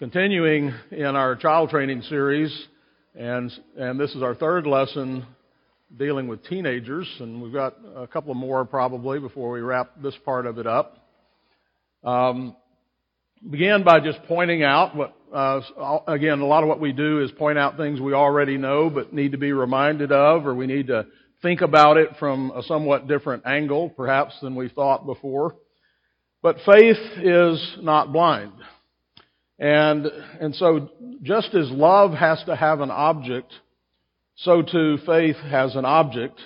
continuing in our child training series, and and this is our third lesson dealing with teenagers, and we've got a couple more probably before we wrap this part of it up. Um, begin by just pointing out what uh, again a lot of what we do is point out things we already know but need to be reminded of, or we need to think about it from a somewhat different angle, perhaps than we thought before. But faith is not blind. And, and so just as love has to have an object, so too faith has an object.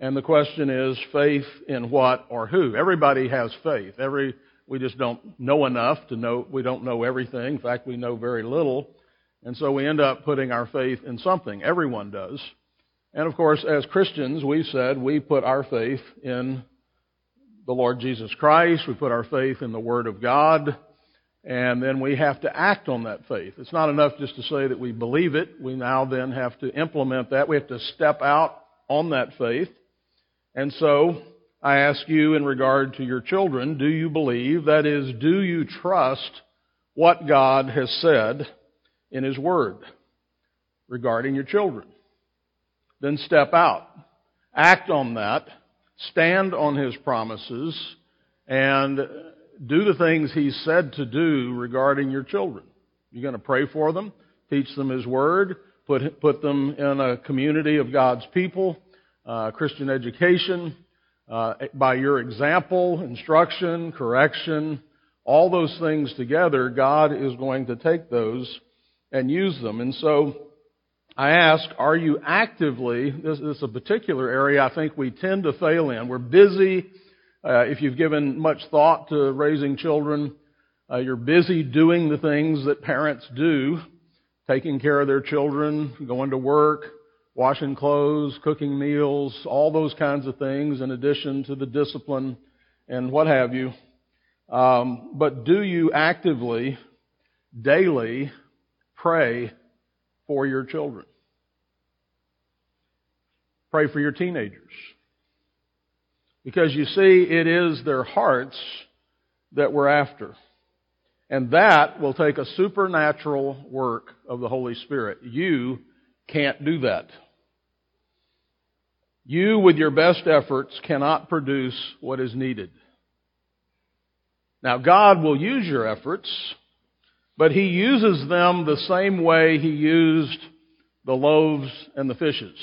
And the question is faith in what or who? Everybody has faith. Every, we just don't know enough to know, we don't know everything. In fact, we know very little. And so we end up putting our faith in something. Everyone does. And of course, as Christians, we've said we put our faith in the Lord Jesus Christ. We put our faith in the Word of God. And then we have to act on that faith. It's not enough just to say that we believe it. We now then have to implement that. We have to step out on that faith. And so, I ask you in regard to your children, do you believe? That is, do you trust what God has said in His Word regarding your children? Then step out. Act on that. Stand on His promises and do the things He said to do regarding your children. You're going to pray for them, teach them His Word, put, put them in a community of God's people, uh, Christian education, uh, by your example, instruction, correction, all those things together, God is going to take those and use them. And so, I ask, are you actively, this, this is a particular area I think we tend to fail in. We're busy uh, if you've given much thought to raising children, uh, you're busy doing the things that parents do, taking care of their children, going to work, washing clothes, cooking meals, all those kinds of things in addition to the discipline and what have you. Um, but do you actively, daily, pray for your children? Pray for your teenagers. Because you see, it is their hearts that we're after. And that will take a supernatural work of the Holy Spirit. You can't do that. You, with your best efforts, cannot produce what is needed. Now, God will use your efforts, but He uses them the same way He used the loaves and the fishes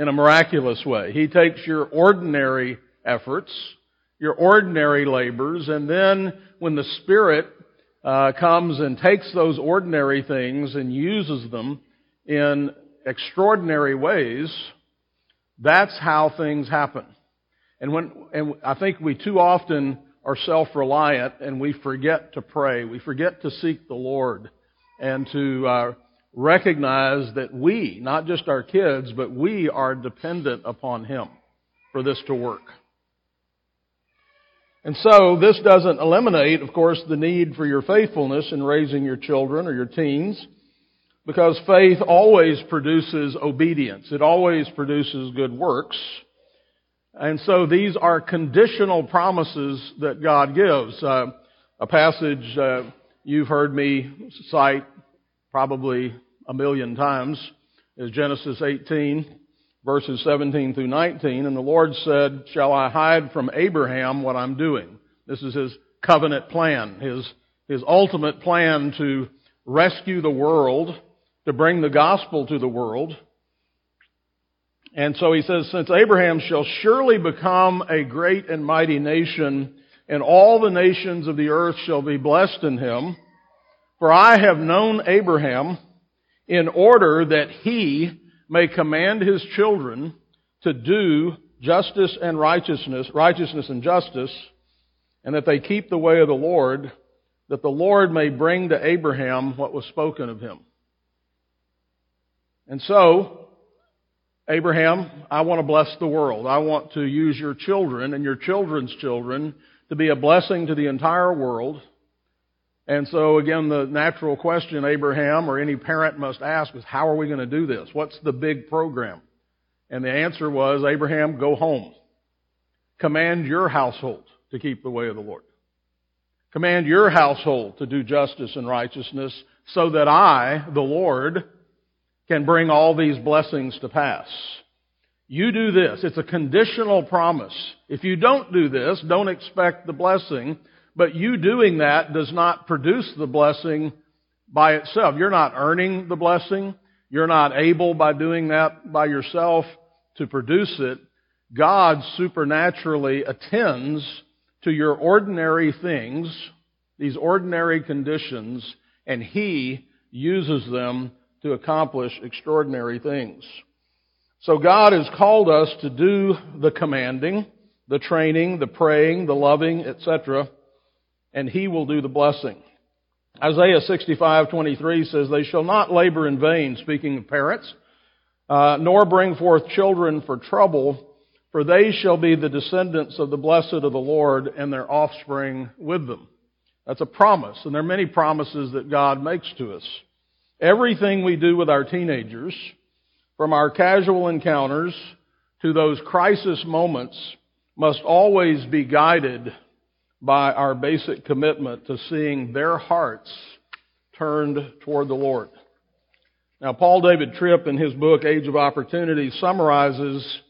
in a miraculous way. He takes your ordinary efforts, your ordinary labors, and then when the Spirit uh, comes and takes those ordinary things and uses them in extraordinary ways, that's how things happen. And when, and I think we too often are self-reliant and we forget to pray. We forget to seek the Lord and to uh, recognize that we, not just our kids, but we are dependent upon Him for this to work. And so this doesn't eliminate, of course, the need for your faithfulness in raising your children or your teens, because faith always produces obedience. It always produces good works. And so these are conditional promises that God gives. Uh, a passage uh, you've heard me cite probably a million times is Genesis 18 verses 17 through 19. And the Lord said, shall I hide from Abraham what I'm doing? This is his covenant plan, his, his ultimate plan to rescue the world, to bring the gospel to the world. And so he says, since Abraham shall surely become a great and mighty nation, and all the nations of the earth shall be blessed in him, for I have known Abraham in order that he may command his children to do justice and righteousness, righteousness and justice, and that they keep the way of the Lord, that the Lord may bring to Abraham what was spoken of him. And so, Abraham, I want to bless the world. I want to use your children and your children's children to be a blessing to the entire world. And so again, the natural question Abraham or any parent must ask is, how are we going to do this? What's the big program? And the answer was, Abraham, go home. Command your household to keep the way of the Lord. Command your household to do justice and righteousness so that I, the Lord, can bring all these blessings to pass. You do this. It's a conditional promise. If you don't do this, don't expect the blessing. But you doing that does not produce the blessing by itself. You're not earning the blessing. You're not able by doing that by yourself to produce it. God supernaturally attends to your ordinary things, these ordinary conditions, and He uses them to accomplish extraordinary things. So God has called us to do the commanding, the training, the praying, the loving, etc., and He will do the blessing. Isaiah 65:23 says, "They shall not labor in vain," speaking of parents, uh, "nor bring forth children for trouble, for they shall be the descendants of the blessed of the Lord, and their offspring with them." That's a promise, and there are many promises that God makes to us. Everything we do with our teenagers, from our casual encounters to those crisis moments, must always be guided by our basic commitment to seeing their hearts turned toward the Lord. Now, Paul David Tripp, in his book Age of Opportunity, summarizes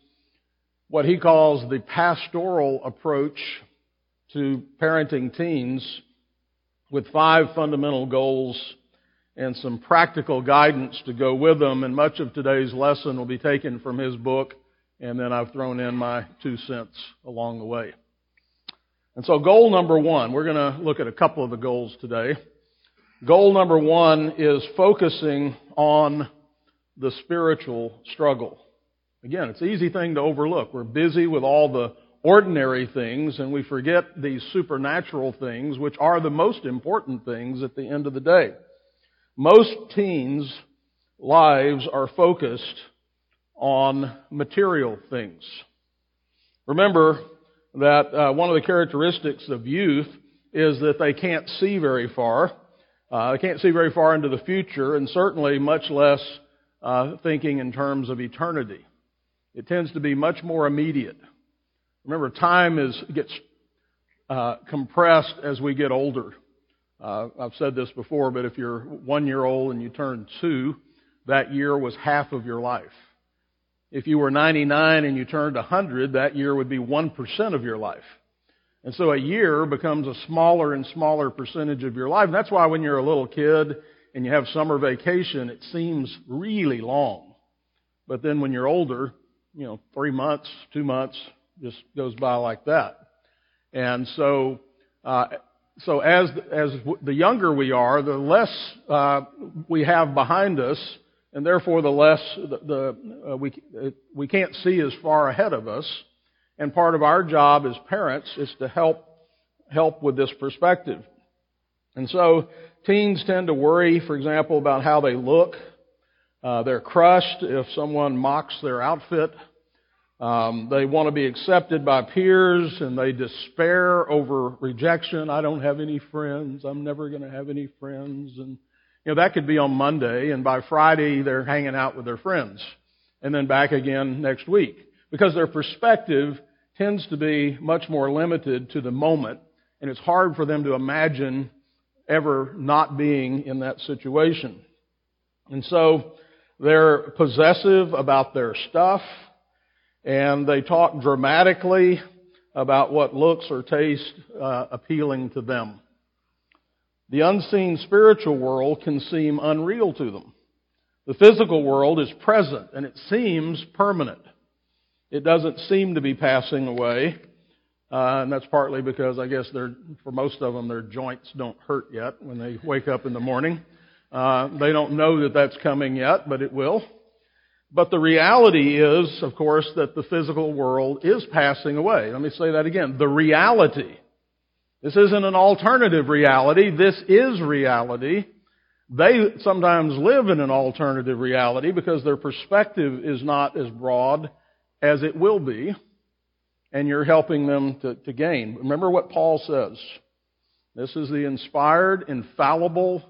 what he calls the pastoral approach to parenting teens with five fundamental goals and some practical guidance to go with them. And much of today's lesson will be taken from his book, and then I've thrown in my two cents along the way. And so goal number one, we're going to look at a couple of the goals today. Goal number one is focusing on the spiritual struggle. Again, it's an easy thing to overlook. We're busy with all the ordinary things and we forget these supernatural things, which are the most important things at the end of the day. Most teens' lives are focused on material things. Remember, that uh, one of the characteristics of youth is that they can't see very far. Uh, they can't see very far into the future, and certainly much less uh, thinking in terms of eternity. It tends to be much more immediate. Remember, time is gets uh, compressed as we get older. Uh, I've said this before, but if you're one year old and you turn two, that year was half of your life. If you were 99 and you turned 100, that year would be 1% of your life. And so a year becomes a smaller and smaller percentage of your life. And that's why when you're a little kid and you have summer vacation, it seems really long. But then when you're older, you know, three months, two months just goes by like that. And so, uh, so as as the younger we are, the less uh, we have behind us, and therefore the less the, the uh, we we can't see as far ahead of us. And part of our job as parents is to help help with this perspective. And so teens tend to worry, for example, about how they look. Uh, they're crushed if someone mocks their outfit. Um, they want to be accepted by peers and they despair over rejection. I don't have any friends. I'm never going to have any friends. And you know, that could be on Monday, and by Friday they're hanging out with their friends, and then back again next week. Because their perspective tends to be much more limited to the moment, and it's hard for them to imagine ever not being in that situation. And so they're possessive about their stuff, and they talk dramatically about what looks or tastes uh, appealing to them. The unseen spiritual world can seem unreal to them. The physical world is present and it seems permanent. It doesn't seem to be passing away. Uh, and that's partly because I guess they're, for most of them, their joints don't hurt yet when they wake up in the morning. Uh, they don't know that that's coming yet, but it will. But the reality is, of course, that the physical world is passing away. Let me say that again. The reality this isn't an alternative reality. This is reality. They sometimes live in an alternative reality because their perspective is not as broad as it will be, and you're helping them to, to gain. Remember what Paul says. This is the inspired, infallible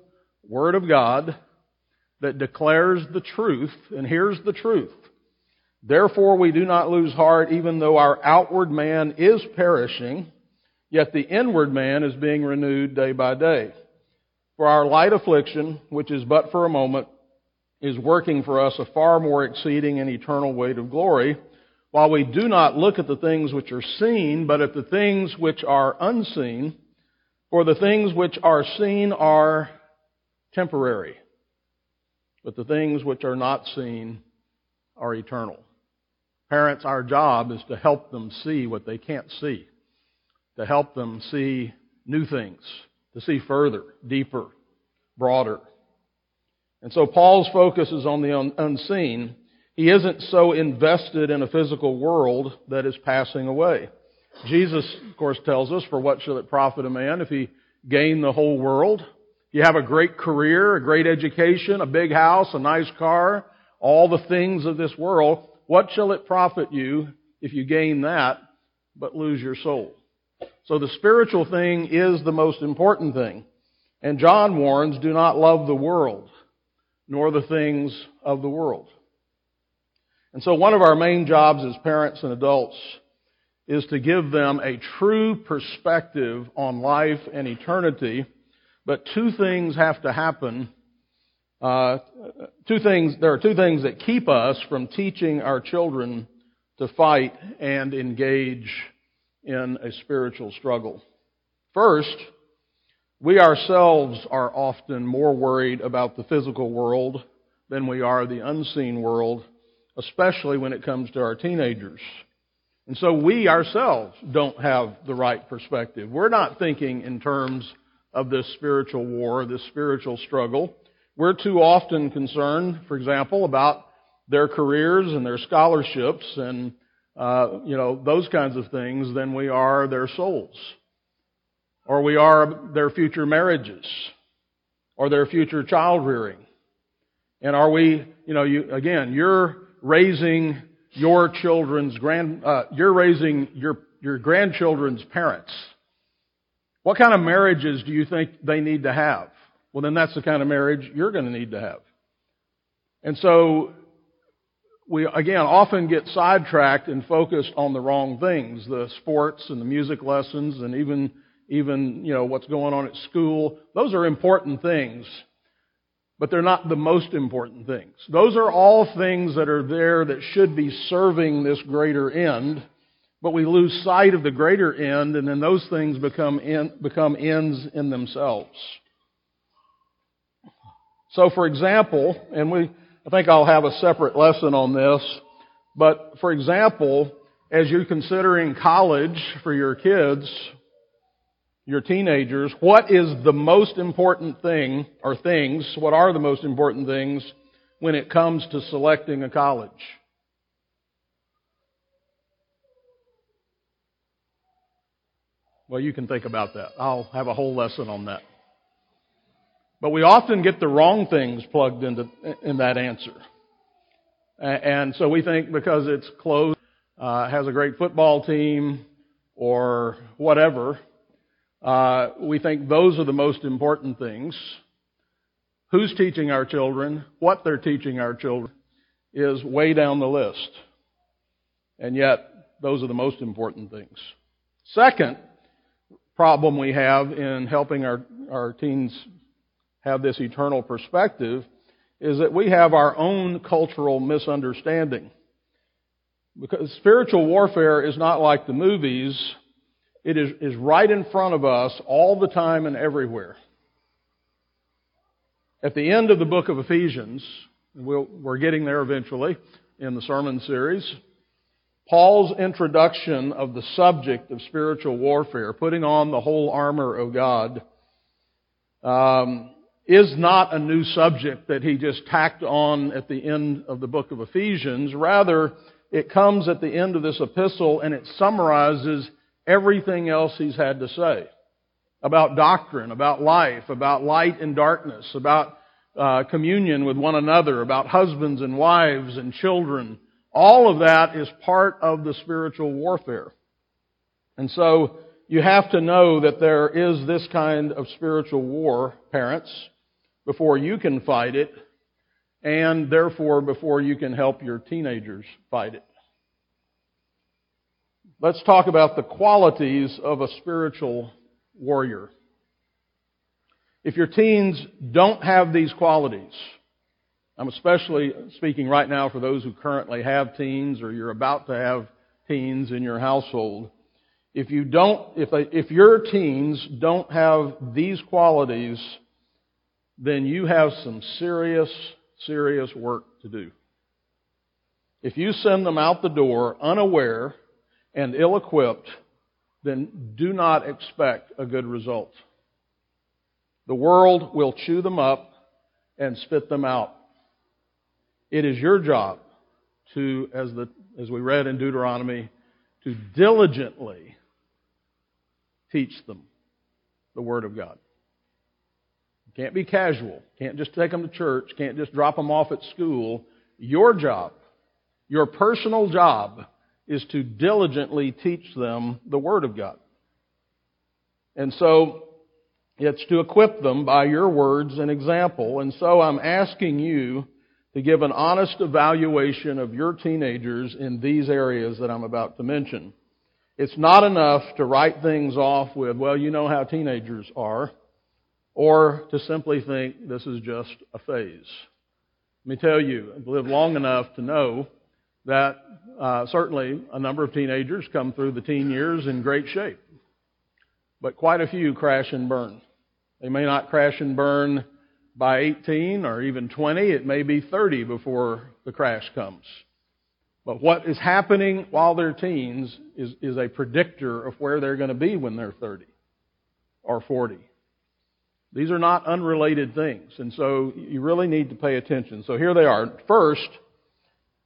Word of God that declares the truth, and here's the truth. Therefore we do not lose heart even though our outward man is perishing, Yet the inward man is being renewed day by day. For our light affliction, which is but for a moment, is working for us a far more exceeding and eternal weight of glory, while we do not look at the things which are seen, but at the things which are unseen. For the things which are seen are temporary, but the things which are not seen are eternal. Parents, our job is to help them see what they can't see to help them see new things, to see further, deeper, broader. And so Paul's focus is on the un- unseen. He isn't so invested in a physical world that is passing away. Jesus, of course, tells us, for what shall it profit a man if he gain the whole world? You have a great career, a great education, a big house, a nice car, all the things of this world. What shall it profit you if you gain that but lose your soul? So the spiritual thing is the most important thing. And John warns, do not love the world, nor the things of the world. And so one of our main jobs as parents and adults is to give them a true perspective on life and eternity. But two things have to happen. Uh, two things, there are two things that keep us from teaching our children to fight and engage in a spiritual struggle. First, we ourselves are often more worried about the physical world than we are the unseen world, especially when it comes to our teenagers. And so we ourselves don't have the right perspective. We're not thinking in terms of this spiritual war, this spiritual struggle. We're too often concerned, for example, about their careers and their scholarships and uh, you know, those kinds of things than we are their souls. Or we are their future marriages. Or their future child rearing. And are we, you know, you, again, you're raising your children's grand, uh, you're raising your, your grandchildren's parents. What kind of marriages do you think they need to have? Well, then that's the kind of marriage you're going to need to have. And so we again often get sidetracked and focused on the wrong things, the sports and the music lessons and even even you know what's going on at school. Those are important things, but they're not the most important things. Those are all things that are there that should be serving this greater end, but we lose sight of the greater end, and then those things become in, become ends in themselves. So, for example, and we I think I'll have a separate lesson on this. But for example, as you're considering college for your kids, your teenagers, what is the most important thing or things, what are the most important things when it comes to selecting a college? Well, you can think about that. I'll have a whole lesson on that. But we often get the wrong things plugged into in that answer. And so we think because it's close, uh, has a great football team, or whatever, uh, we think those are the most important things. Who's teaching our children, what they're teaching our children, is way down the list. And yet, those are the most important things. Second problem we have in helping our, our teens have this eternal perspective is that we have our own cultural misunderstanding. Because spiritual warfare is not like the movies. It is, is right in front of us all the time and everywhere. At the end of the book of Ephesians, we we are getting there eventually in the sermon series, Paul's introduction of the subject of spiritual warfare, putting on the whole armor of God, um, is not a new subject that he just tacked on at the end of the book of Ephesians. Rather, it comes at the end of this epistle and it summarizes everything else he's had to say about doctrine, about life, about light and darkness, about uh, communion with one another, about husbands and wives and children. All of that is part of the spiritual warfare. And so you have to know that there is this kind of spiritual war, parents before you can fight it, and therefore before you can help your teenagers fight it. let's talk about the qualities of a spiritual warrior. If your teens don't have these qualities, I'm especially speaking right now for those who currently have teens or you're about to have teens in your household. If you don't, if, if your teens don't have these qualities, then you have some serious, serious work to do. If you send them out the door unaware and ill equipped, then do not expect a good result. The world will chew them up and spit them out. It is your job to, as, the, as we read in Deuteronomy, to diligently teach them the Word of God. Can't be casual. Can't just take them to church. Can't just drop them off at school. Your job, your personal job, is to diligently teach them the Word of God. And so, it's to equip them by your words and example. And so I'm asking you to give an honest evaluation of your teenagers in these areas that I'm about to mention. It's not enough to write things off with, well, you know how teenagers are, or to simply think this is just a phase. Let me tell you, I've lived long enough to know that uh, certainly a number of teenagers come through the teen years in great shape, but quite a few crash and burn. They may not crash and burn by 18 or even 20. It may be 30 before the crash comes. But what is happening while they're teens is, is a predictor of where they're going to be when they're 30 or 40. These are not unrelated things. And so you really need to pay attention. So here they are. First,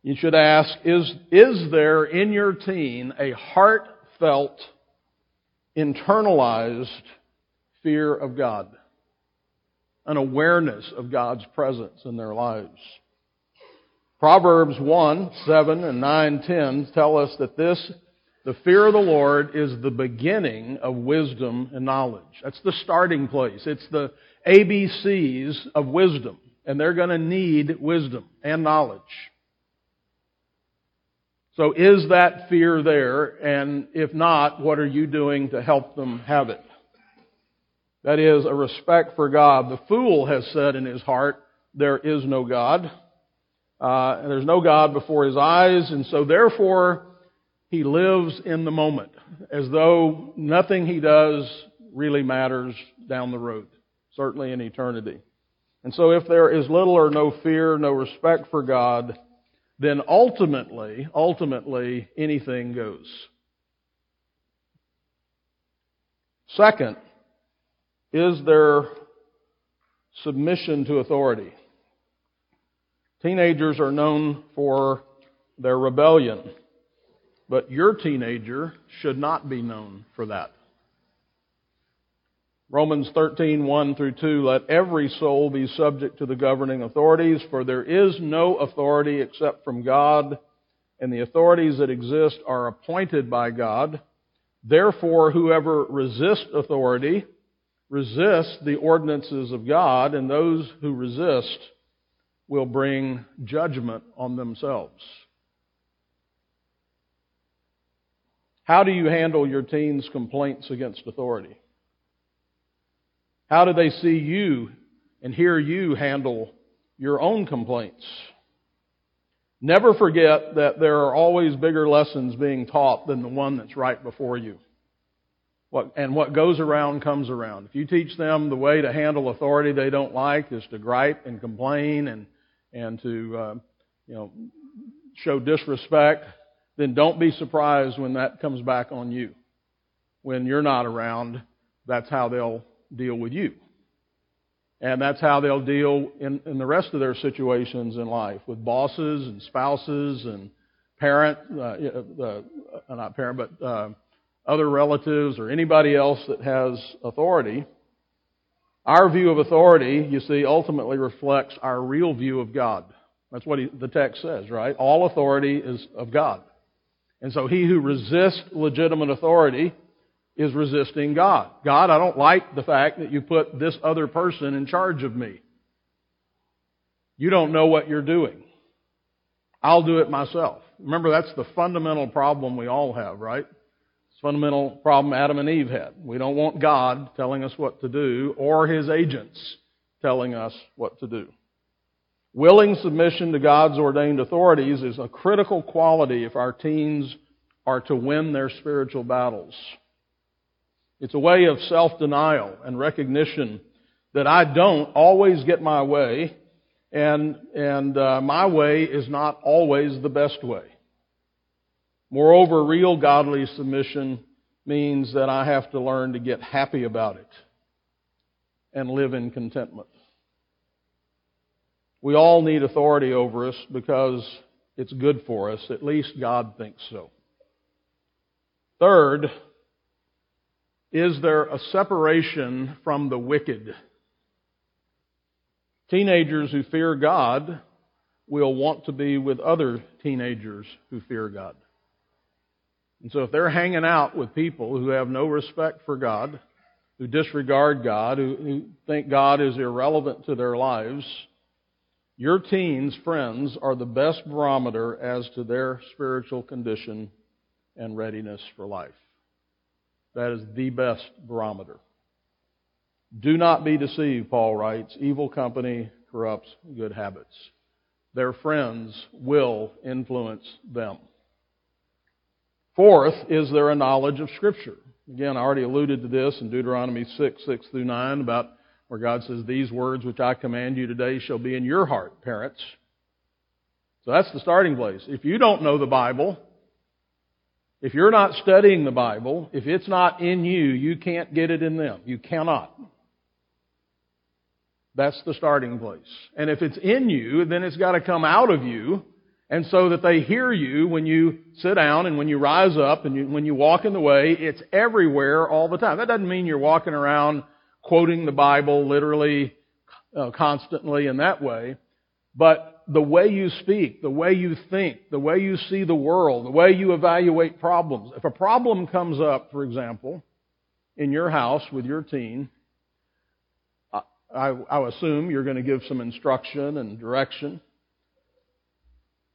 you should ask, is, is there in your teen a heartfelt, internalized fear of God? An awareness of God's presence in their lives. Proverbs 1, 7 and 9, 10 tell us that this, the fear of the Lord is the beginning of wisdom and knowledge. That's the starting place. It's the ABCs of wisdom. And they're going to need wisdom and knowledge. So is that fear there? And if not, what are you doing to help them have it? That is, a respect for God. The fool has said in his heart, there is no God. Uh, there's no God before his eyes, and so therefore he lives in the moment, as though nothing he does really matters down the road, certainly in eternity. And so if there is little or no fear, no respect for God, then ultimately, ultimately, anything goes. Second, is there submission to authority? Teenagers are known for their rebellion, but your teenager should not be known for that. Romans 13, 1 through 2, let every soul be subject to the governing authorities, for there is no authority except from God, and the authorities that exist are appointed by God. Therefore, whoever resists authority resists the ordinances of God, and those who resist will bring judgment on themselves. How do you handle your teens' complaints against authority? How do they see you and hear you handle your own complaints? Never forget that there are always bigger lessons being taught than the one that's right before you. What, and what goes around comes around. If you teach them the way to handle authority they don't like is to gripe and complain and, and to, uh, you know, show disrespect, then don't be surprised when that comes back on you. When you're not around, that's how they'll deal with you. And that's how they'll deal in, in the rest of their situations in life with bosses and spouses and parent, uh, uh, not parent, but uh, other relatives or anybody else that has authority. Our view of authority, you see, ultimately reflects our real view of God. That's what he, the text says, right? All authority is of God. And so he who resists legitimate authority is resisting God. God, I don't like the fact that you put this other person in charge of me. You don't know what you're doing. I'll do it myself. Remember, that's the fundamental problem we all have, right? It's fundamental problem Adam and Eve had. We don't want God telling us what to do or his agents telling us what to do. Willing submission to God's ordained authorities is a critical quality if our teens are to win their spiritual battles. It's a way of self-denial and recognition that I don't always get my way and, and uh, my way is not always the best way. Moreover, real godly submission means that I have to learn to get happy about it and live in contentment. We all need authority over us because it's good for us. At least God thinks so. Third, is there a separation from the wicked? Teenagers who fear God will want to be with other teenagers who fear God. And so if they're hanging out with people who have no respect for God, who disregard God, who, who think God is irrelevant to their lives, your teens' friends are the best barometer as to their spiritual condition and readiness for life. That is the best barometer. Do not be deceived, Paul writes. Evil company corrupts good habits. Their friends will influence them. Fourth, is there a knowledge of Scripture? Again, I already alluded to this in Deuteronomy 6, 6 through 9 about where God says, These words which I command you today shall be in your heart, parents. So that's the starting place. If you don't know the Bible, if you're not studying the Bible, if it's not in you, you can't get it in them. You cannot. That's the starting place. And if it's in you, then it's got to come out of you. And so that they hear you when you sit down and when you rise up and you, when you walk in the way, it's everywhere all the time. That doesn't mean you're walking around quoting the Bible literally uh, constantly in that way, but the way you speak, the way you think, the way you see the world, the way you evaluate problems. If a problem comes up, for example, in your house with your teen, I, I assume you're going to give some instruction and direction.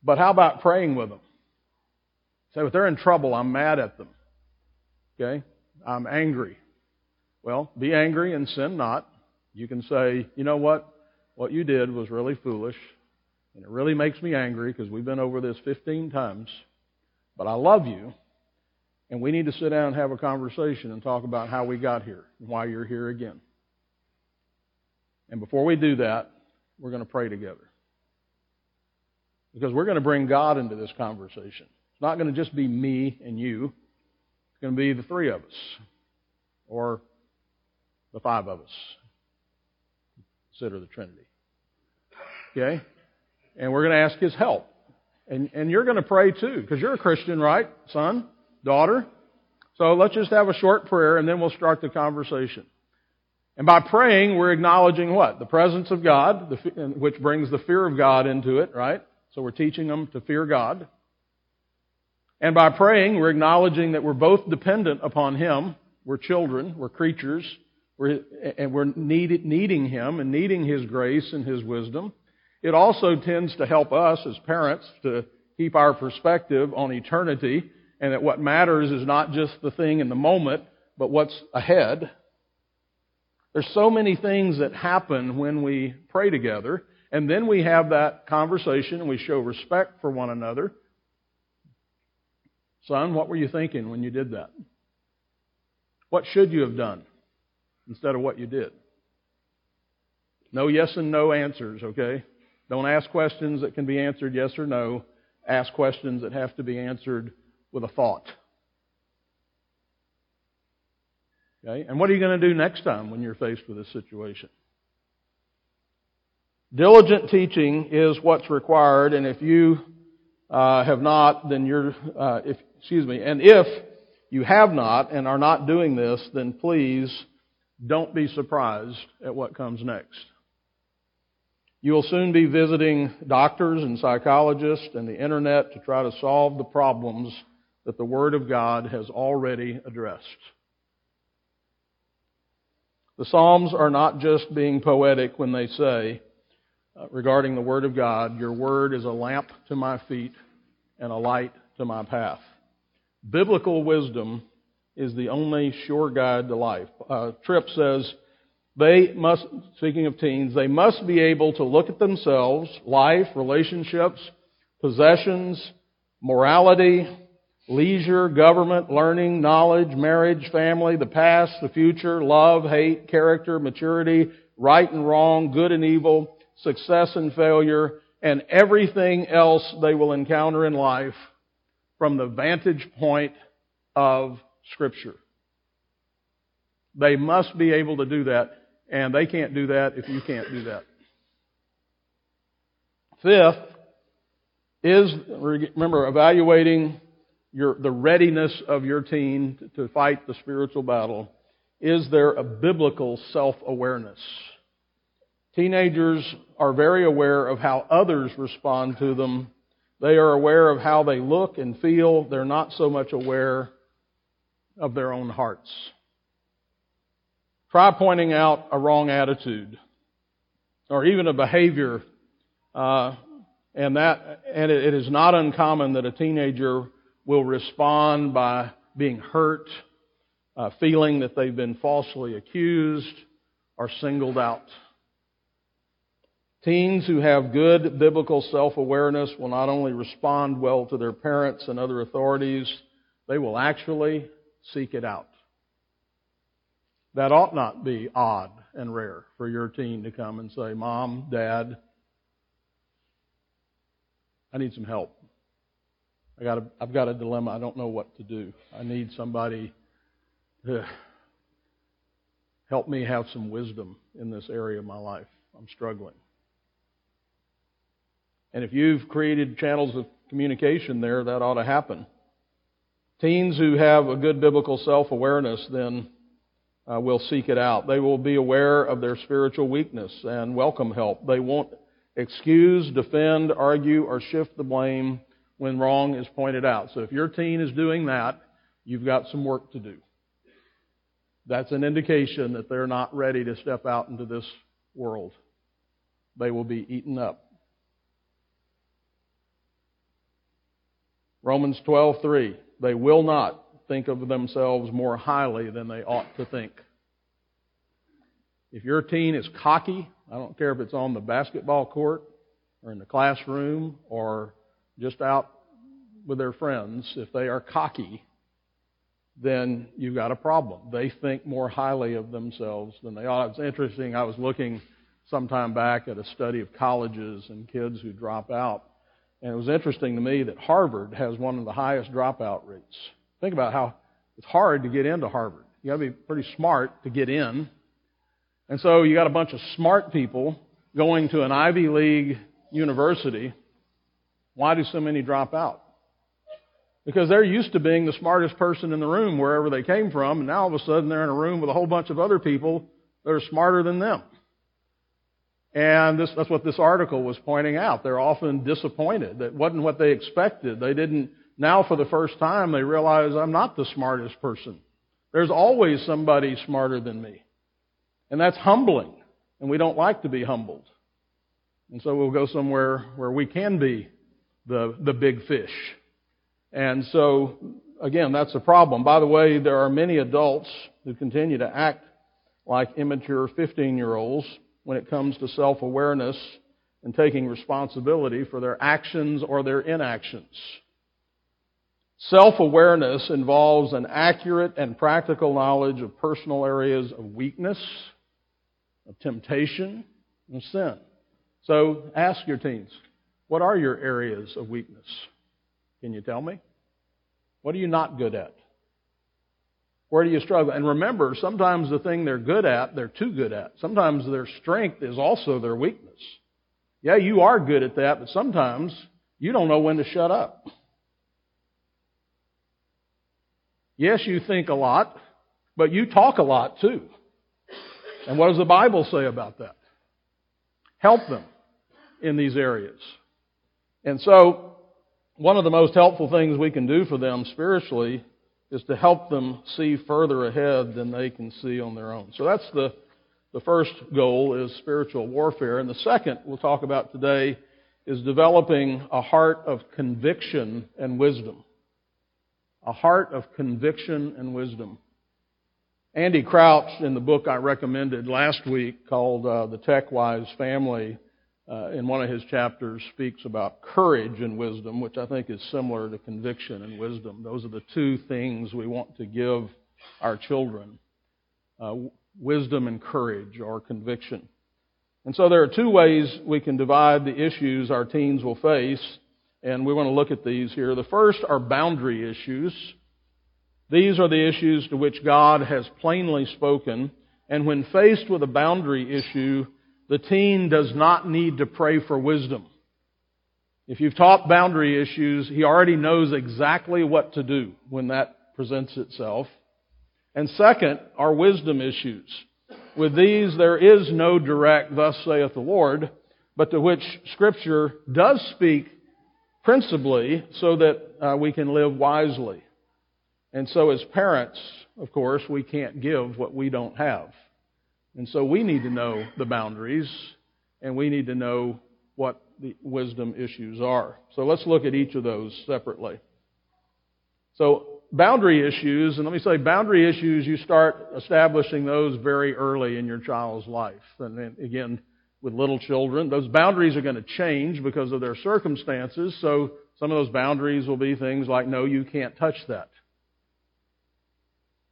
But how about praying with them? Say, if they're in trouble, I'm mad at them. Okay? I'm angry. Well, be angry and sin not. You can say, you know what? What you did was really foolish. And it really makes me angry because we've been over this 15 times. But I love you. And we need to sit down and have a conversation and talk about how we got here and why you're here again. And before we do that, we're going to pray together. Because we're going to bring God into this conversation. It's not going to just be me and you. It's going to be the three of us. Or the five of us. Consider the Trinity. Okay? And we're going to ask His help. And, and you're going to pray too, because you're a Christian, right? Son? Daughter? So let's just have a short prayer and then we'll start the conversation. And by praying, we're acknowledging what? The presence of God, which brings the fear of God into it, right? So we're teaching them to fear God. And by praying, we're acknowledging that we're both dependent upon Him. We're children, we're creatures, we're, and we're need, needing Him and needing His grace and His wisdom. It also tends to help us as parents to keep our perspective on eternity and that what matters is not just the thing in the moment, but what's ahead. There's so many things that happen when we pray together, and then we have that conversation and we show respect for one another. Son, what were you thinking when you did that? What should you have done? Instead of what you did. No yes and no answers, okay? Don't ask questions that can be answered yes or no. Ask questions that have to be answered with a thought. Okay? And what are you going to do next time when you're faced with this situation? Diligent teaching is what's required, and if you uh, have not, then you're, uh, if, excuse me, and if you have not and are not doing this, then please don't be surprised at what comes next. You will soon be visiting doctors and psychologists and the internet to try to solve the problems that the Word of God has already addressed. The Psalms are not just being poetic when they say, uh, regarding the Word of God, Your Word is a lamp to my feet and a light to my path. Biblical wisdom is the only sure guide to life. Uh, Tripp says, they must, speaking of teens, they must be able to look at themselves, life, relationships, possessions, morality, leisure, government, learning, knowledge, marriage, family, the past, the future, love, hate, character, maturity, right and wrong, good and evil, success and failure, and everything else they will encounter in life from the vantage point of Scripture. They must be able to do that, and they can't do that if you can't do that. Fifth is, remember, evaluating your, the readiness of your teen to, to fight the spiritual battle. Is there a biblical self awareness? Teenagers are very aware of how others respond to them. They are aware of how they look and feel. They're not so much aware of their own hearts. Try pointing out a wrong attitude or even a behavior, uh, and that and it, is not uncommon that a teenager will respond by being hurt, uh, feeling that they've been falsely accused or singled out. Teens who have good biblical self awareness will not only respond well to their parents and other authorities, they will actually seek it out. That ought not be odd and rare for your teen to come and say, Mom, Dad, I need some help. I got a, I've got a dilemma. I don't know what to do. I need somebody to help me have some wisdom in this area of my life. I'm struggling. And if you've created channels of communication there, that ought to happen. Teens who have a good biblical self awareness then uh, will seek it out. They will be aware of their spiritual weakness and welcome help. They won't excuse, defend, argue, or shift the blame when wrong is pointed out. So if your teen is doing that, you've got some work to do. That's an indication that they're not ready to step out into this world. They will be eaten up. Romans 12:3 They will not think of themselves more highly than they ought to think. If your teen is cocky, I don't care if it's on the basketball court or in the classroom or just out with their friends, if they are cocky, then you've got a problem. They think more highly of themselves than they ought. It's interesting. I was looking some time back at a study of colleges and kids who drop out. And it was interesting to me that Harvard has one of the highest dropout rates. Think about how it's hard to get into Harvard. You gotta be pretty smart to get in. And so you got a bunch of smart people going to an Ivy League university why do so many drop out? Because they're used to being the smartest person in the room wherever they came from, and now all of a sudden they're in a room with a whole bunch of other people that are smarter than them. And this, that's what this article was pointing out. They're often disappointed. That wasn't what they expected. They didn't, now for the first time, they realize I'm not the smartest person. There's always somebody smarter than me. And that's humbling. And we don't like to be humbled. And so we'll go somewhere where we can be the, the big fish. And so, again, that's a problem. By the way, there are many adults who continue to act like immature 15 year olds when it comes to self awareness and taking responsibility for their actions or their inactions. Self awareness involves an accurate and practical knowledge of personal areas of weakness, of temptation, and sin. So ask your teens what are your areas of weakness? Can you tell me? What are you not good at? Where do you struggle? And remember, sometimes the thing they're good at, they're too good at. Sometimes their strength is also their weakness. Yeah, you are good at that, but sometimes you don't know when to shut up. Yes, you think a lot, but you talk a lot too. And what does the Bible say about that? Help them in these areas. And so, one of the most helpful things we can do for them spiritually is to help them see further ahead than they can see on their own. So that's the, the first goal is spiritual warfare. And the second we'll talk about today is developing a heart of conviction and wisdom. a heart of conviction and wisdom. Andy Crouch, in the book I recommended last week called uh, The Tech Wise Family, uh, in one of his chapters speaks about courage and wisdom, which I think is similar to conviction and wisdom. Those are the two things we want to give our children uh, wisdom and courage or conviction. And so there are two ways we can divide the issues our teens will face, and we want to look at these here. The first are boundary issues. These are the issues to which God has plainly spoken, and when faced with a boundary issue, the teen does not need to pray for wisdom. If you've taught boundary issues, he already knows exactly what to do when that presents itself. And second are wisdom issues. With these, there is no direct, thus saith the Lord, but to which Scripture does speak principally so that uh, we can live wisely. And so, as parents, of course, we can't give what we don't have. And so, we need to know the boundaries, and we need to know what the wisdom issues are. So, let's look at each of those separately. So, boundary issues, and let me say, boundary issues, you start establishing those very early in your child's life. And again, with little children, those boundaries are going to change because of their circumstances. So some of those boundaries will be things like, no, you can't touch that.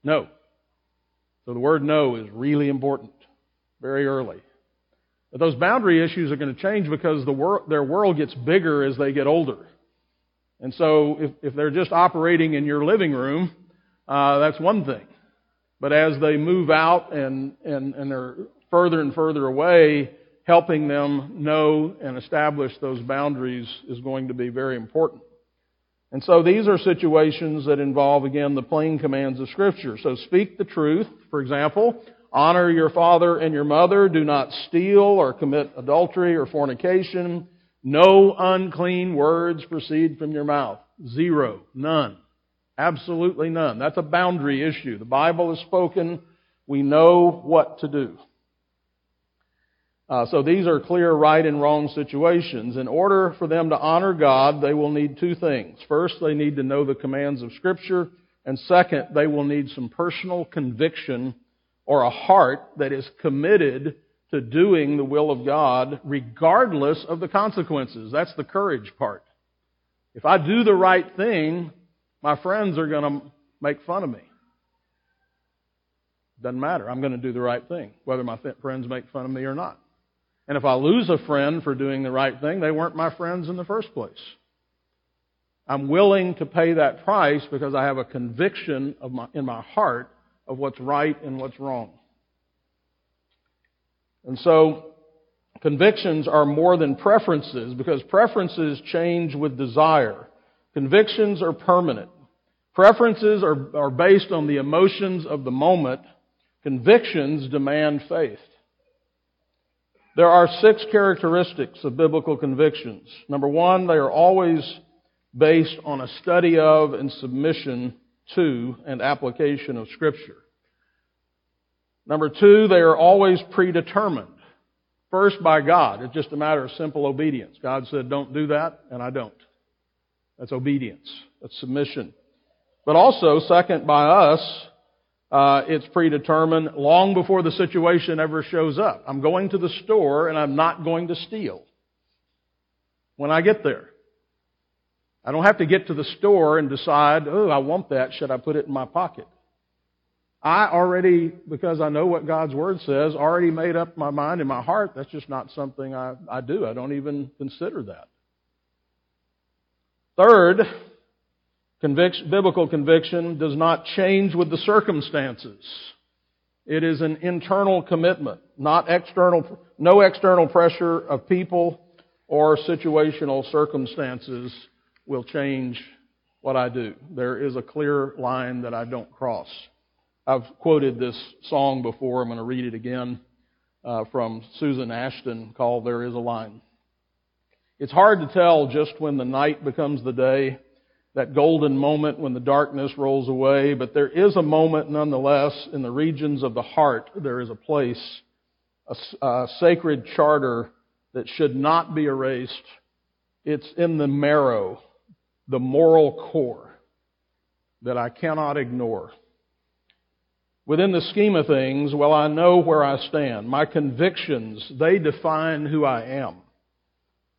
No. So the word no is really important very early. But those boundary issues are going to change because the wor- their world gets bigger as they get older. And so if, if they're just operating in your living room, uh, that's one thing. But as they move out and, and, and they're further and further away, helping them know and establish those boundaries is going to be very important. And so these are situations that involve, again, the plain commands of Scripture. So speak the truth, for example. Honor your father and your mother. Do not steal or commit adultery or fornication. No unclean words proceed from your mouth. Zero. None. Absolutely none. That's a boundary issue. The Bible is spoken. We know what to do. Uh, so these are clear right and wrong situations. In order for them to honor God, they will need two things. First, they need to know the commands of Scripture. And second, they will need some personal conviction or a heart that is committed to doing the will of God regardless of the consequences. That's the courage part. If I do the right thing, my friends are going to make fun of me. Doesn't matter. I'm going to do the right thing, whether my friends make fun of me or not. And if I lose a friend for doing the right thing, they weren't my friends in the first place. I'm willing to pay that price because I have a conviction my, in my heart of what's right and what's wrong. And so, convictions are more than preferences because preferences change with desire. Convictions are permanent. Preferences are, are based on the emotions of the moment. Convictions demand faith. There are six characteristics of biblical convictions. Number one, they are always based on a study of and submission to and application of Scripture. Number two, they are always predetermined. First by God. It's just a matter of simple obedience. God said, don't do that, and I don't. That's obedience. That's submission. But also, second, by us, uh, it's predetermined long before the situation ever shows up. I'm going to the store and I'm not going to steal when I get there. I don't have to get to the store and decide, oh, I want that. Should I put it in my pocket? I already, because I know what God's Word says, already made up my mind in my heart. That's just not something I, I do. I don't even consider that. Third, biblical conviction does not change with the circumstances. It is an internal commitment, not external, no external pressure of people or situational circumstances will change what I do. There is a clear line that I don't cross. I've quoted this song before. I'm going to read it again uh, from Susan Ashton called There Is a Line. It's hard to tell just when the night becomes the day, that golden moment when the darkness rolls away, but there is a moment nonetheless in the regions of the heart. There is a place, a, a sacred charter that should not be erased. It's in the marrow, the moral core. that I cannot ignore. Within the scheme of things, well, I know where I stand. My convictions, they define who I am.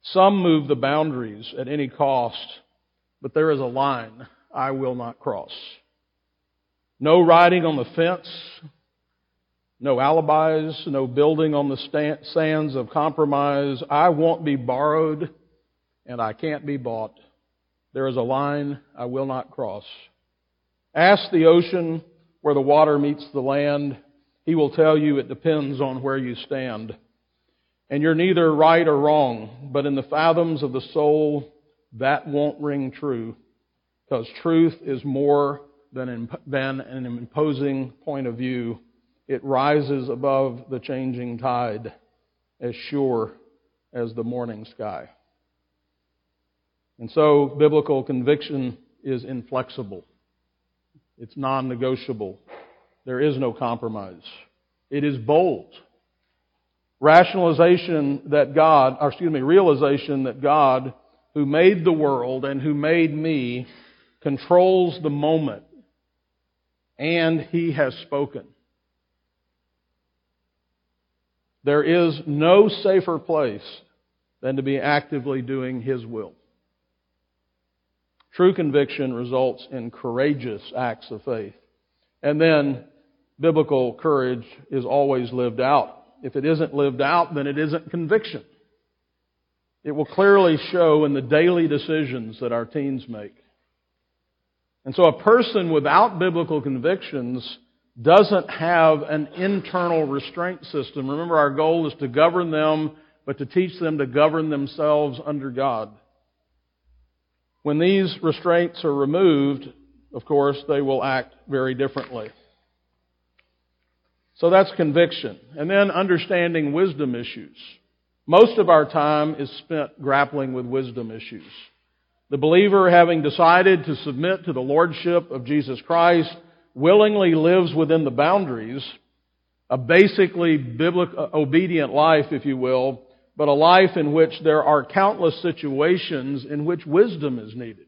Some move the boundaries at any cost, but there is a line I will not cross. No riding on the fence, no alibis, no building on the sands of compromise. I won't be borrowed and I can't be bought. There is a line I will not cross. Ask the ocean where the water meets the land. He will tell you it depends on where you stand. And you're neither right or wrong, but in the fathoms of the soul, that won't ring true because truth is more than, than an imposing point of view. It rises above the changing tide, as sure as the morning sky. And so, biblical conviction is inflexible. It's non negotiable. There is no compromise. It is bold. Rationalization that God, or excuse me, realization that God, who made the world and who made me, controls the moment and he has spoken. There is no safer place than to be actively doing his will. True conviction results in courageous acts of faith. And then biblical courage is always lived out. If it isn't lived out, then it isn't conviction. It will clearly show in the daily decisions that our teens make. And so a person without biblical convictions doesn't have an internal restraint system. Remember, our goal is to govern them, but to teach them to govern themselves under God. When these restraints are removed, of course, they will act very differently. So that's conviction. And then understanding wisdom issues. Most of our time is spent grappling with wisdom issues. The believer, having decided to submit to the Lordship of Jesus Christ, willingly lives within the boundaries, a basically biblical, obedient life, if you will, but a life in which there are countless situations in which wisdom is needed.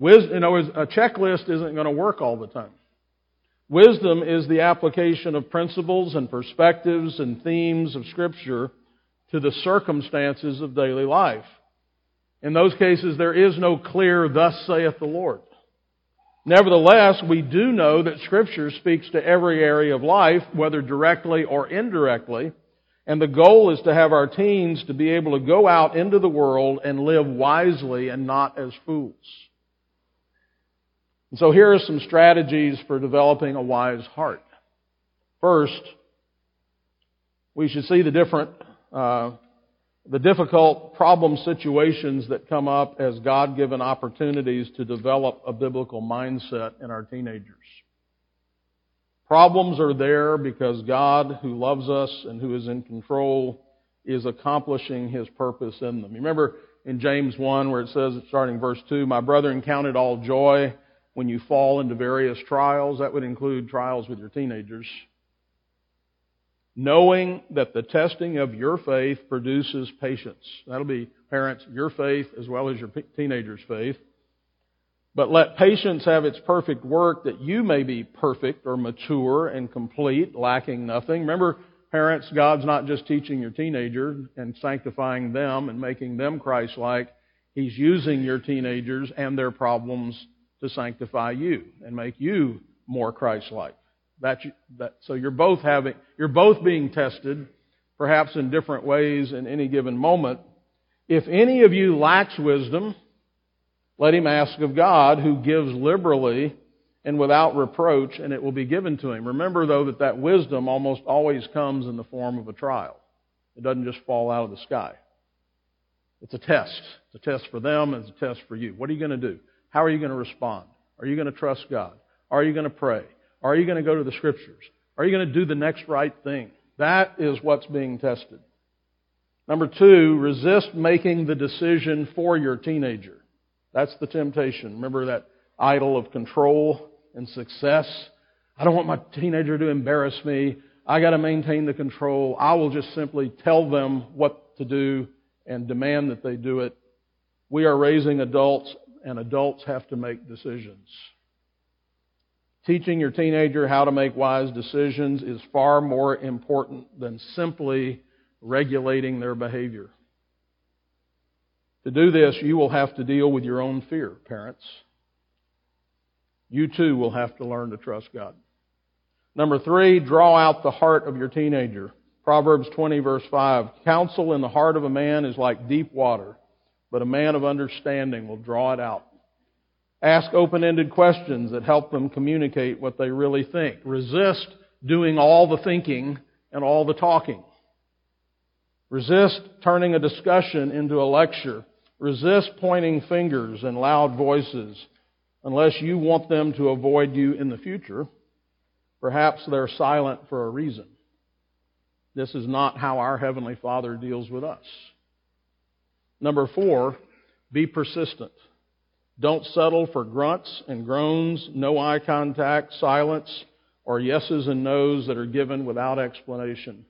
A checklist isn't going to work all the time. Wisdom is the application of principles and perspectives and themes of Scripture to the circumstances of daily life. In those cases, there is no clear, thus saith the Lord. Nevertheless, we do know that Scripture speaks to every area of life, whether directly or indirectly, and the goal is to have our teens to be able to go out into the world and live wisely and not as fools. And so here are some strategies for developing a wise heart. First, we should see the different uh, the difficult problem situations that come up as God given opportunities to develop a biblical mindset in our teenagers. Problems are there because God, who loves us and who is in control, is accomplishing His purpose in them. You remember in James 1 where it says, starting verse 2, My brethren, count it all joy when you fall into various trials. That would include trials with your teenagers knowing that the testing of your faith produces patience. That'll be, parents, your faith as well as your teenager's faith. But let patience have its perfect work that you may be perfect or mature and complete, lacking nothing. Remember, parents, God's not just teaching your teenager and sanctifying them and making them Christ-like. He's using your teenagers and their problems to sanctify you and make you more Christ-like. That, that, so you're both having, you're both being tested, perhaps in different ways in any given moment. If any of you lacks wisdom, let him ask of God, who gives liberally and without reproach, and it will be given to him. Remember, though, that that wisdom almost always comes in the form of a trial. It doesn't just fall out of the sky. It's a test. It's a test for them, and it's a test for you. What are you going to do? How are you going to respond? Are you going to trust God? Are you going to pray? Are you going to go to the Scriptures? Are you going to do the next right thing? That is what's being tested. Number two, resist making the decision for your teenager. That's the temptation. Remember that idol of control and success? I don't want my teenager to embarrass me. I got to maintain the control. I will just simply tell them what to do and demand that they do it. We are raising adults and adults have to make decisions. Teaching your teenager how to make wise decisions is far more important than simply regulating their behavior. To do this, you will have to deal with your own fear, parents. You too will have to learn to trust God. Number three, draw out the heart of your teenager. Proverbs 20 verse 5. Counsel in the heart of a man is like deep water, but a man of understanding will draw it out. Ask open-ended questions that help them communicate what they really think. Resist doing all the thinking and all the talking. Resist turning a discussion into a lecture. Resist pointing fingers and loud voices unless you want them to avoid you in the future. Perhaps they're silent for a reason. This is not how our Heavenly Father deals with us. Number four, be persistent. Don't settle for grunts and groans, no eye contact, silence, or yeses and nos that are given without explanation.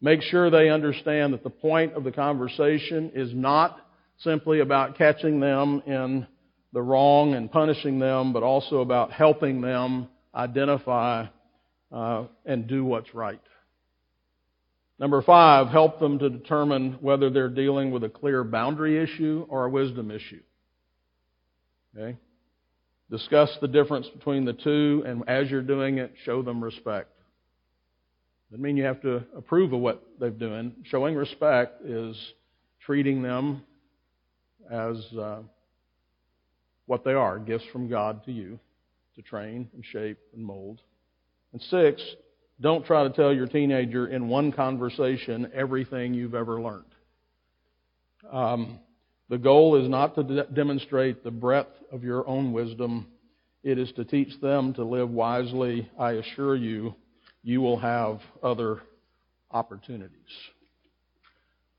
Make sure they understand that the point of the conversation is not simply about catching them in the wrong and punishing them, but also about helping them identify uh, and do what's right. Number five, help them to determine whether they're dealing with a clear boundary issue or a wisdom issue. Okay? Discuss the difference between the two, and as you're doing it, show them respect. Doesn't mean you have to approve of what they're doing. Showing respect is treating them as uh, what they are gifts from God to you to train and shape and mold. And six, don't try to tell your teenager in one conversation everything you've ever learned. Um, the goal is not to de- demonstrate the breadth of your own wisdom. It is to teach them to live wisely. I assure you, you will have other opportunities.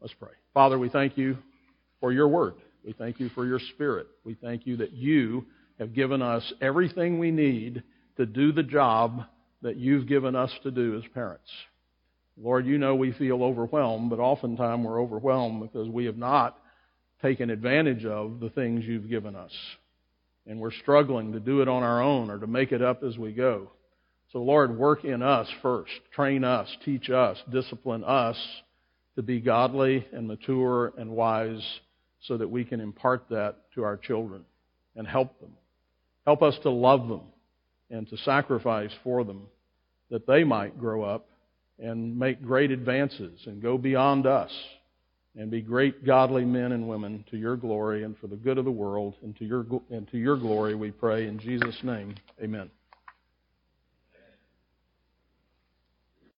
Let's pray. Father, we thank you for your word. We thank you for your spirit. We thank you that you have given us everything we need to do the job that you've given us to do as parents. Lord, you know we feel overwhelmed, but oftentimes we're overwhelmed because we have not taken advantage of the things you've given us. And we're struggling to do it on our own or to make it up as we go. So, Lord, work in us first. Train us, teach us, discipline us to be godly and mature and wise so that we can impart that to our children and help them. Help us to love them and to sacrifice for them that they might grow up and make great advances and go beyond us and be great godly men and women to your glory and for the good of the world and to your, and to your glory we pray in Jesus' name. Amen.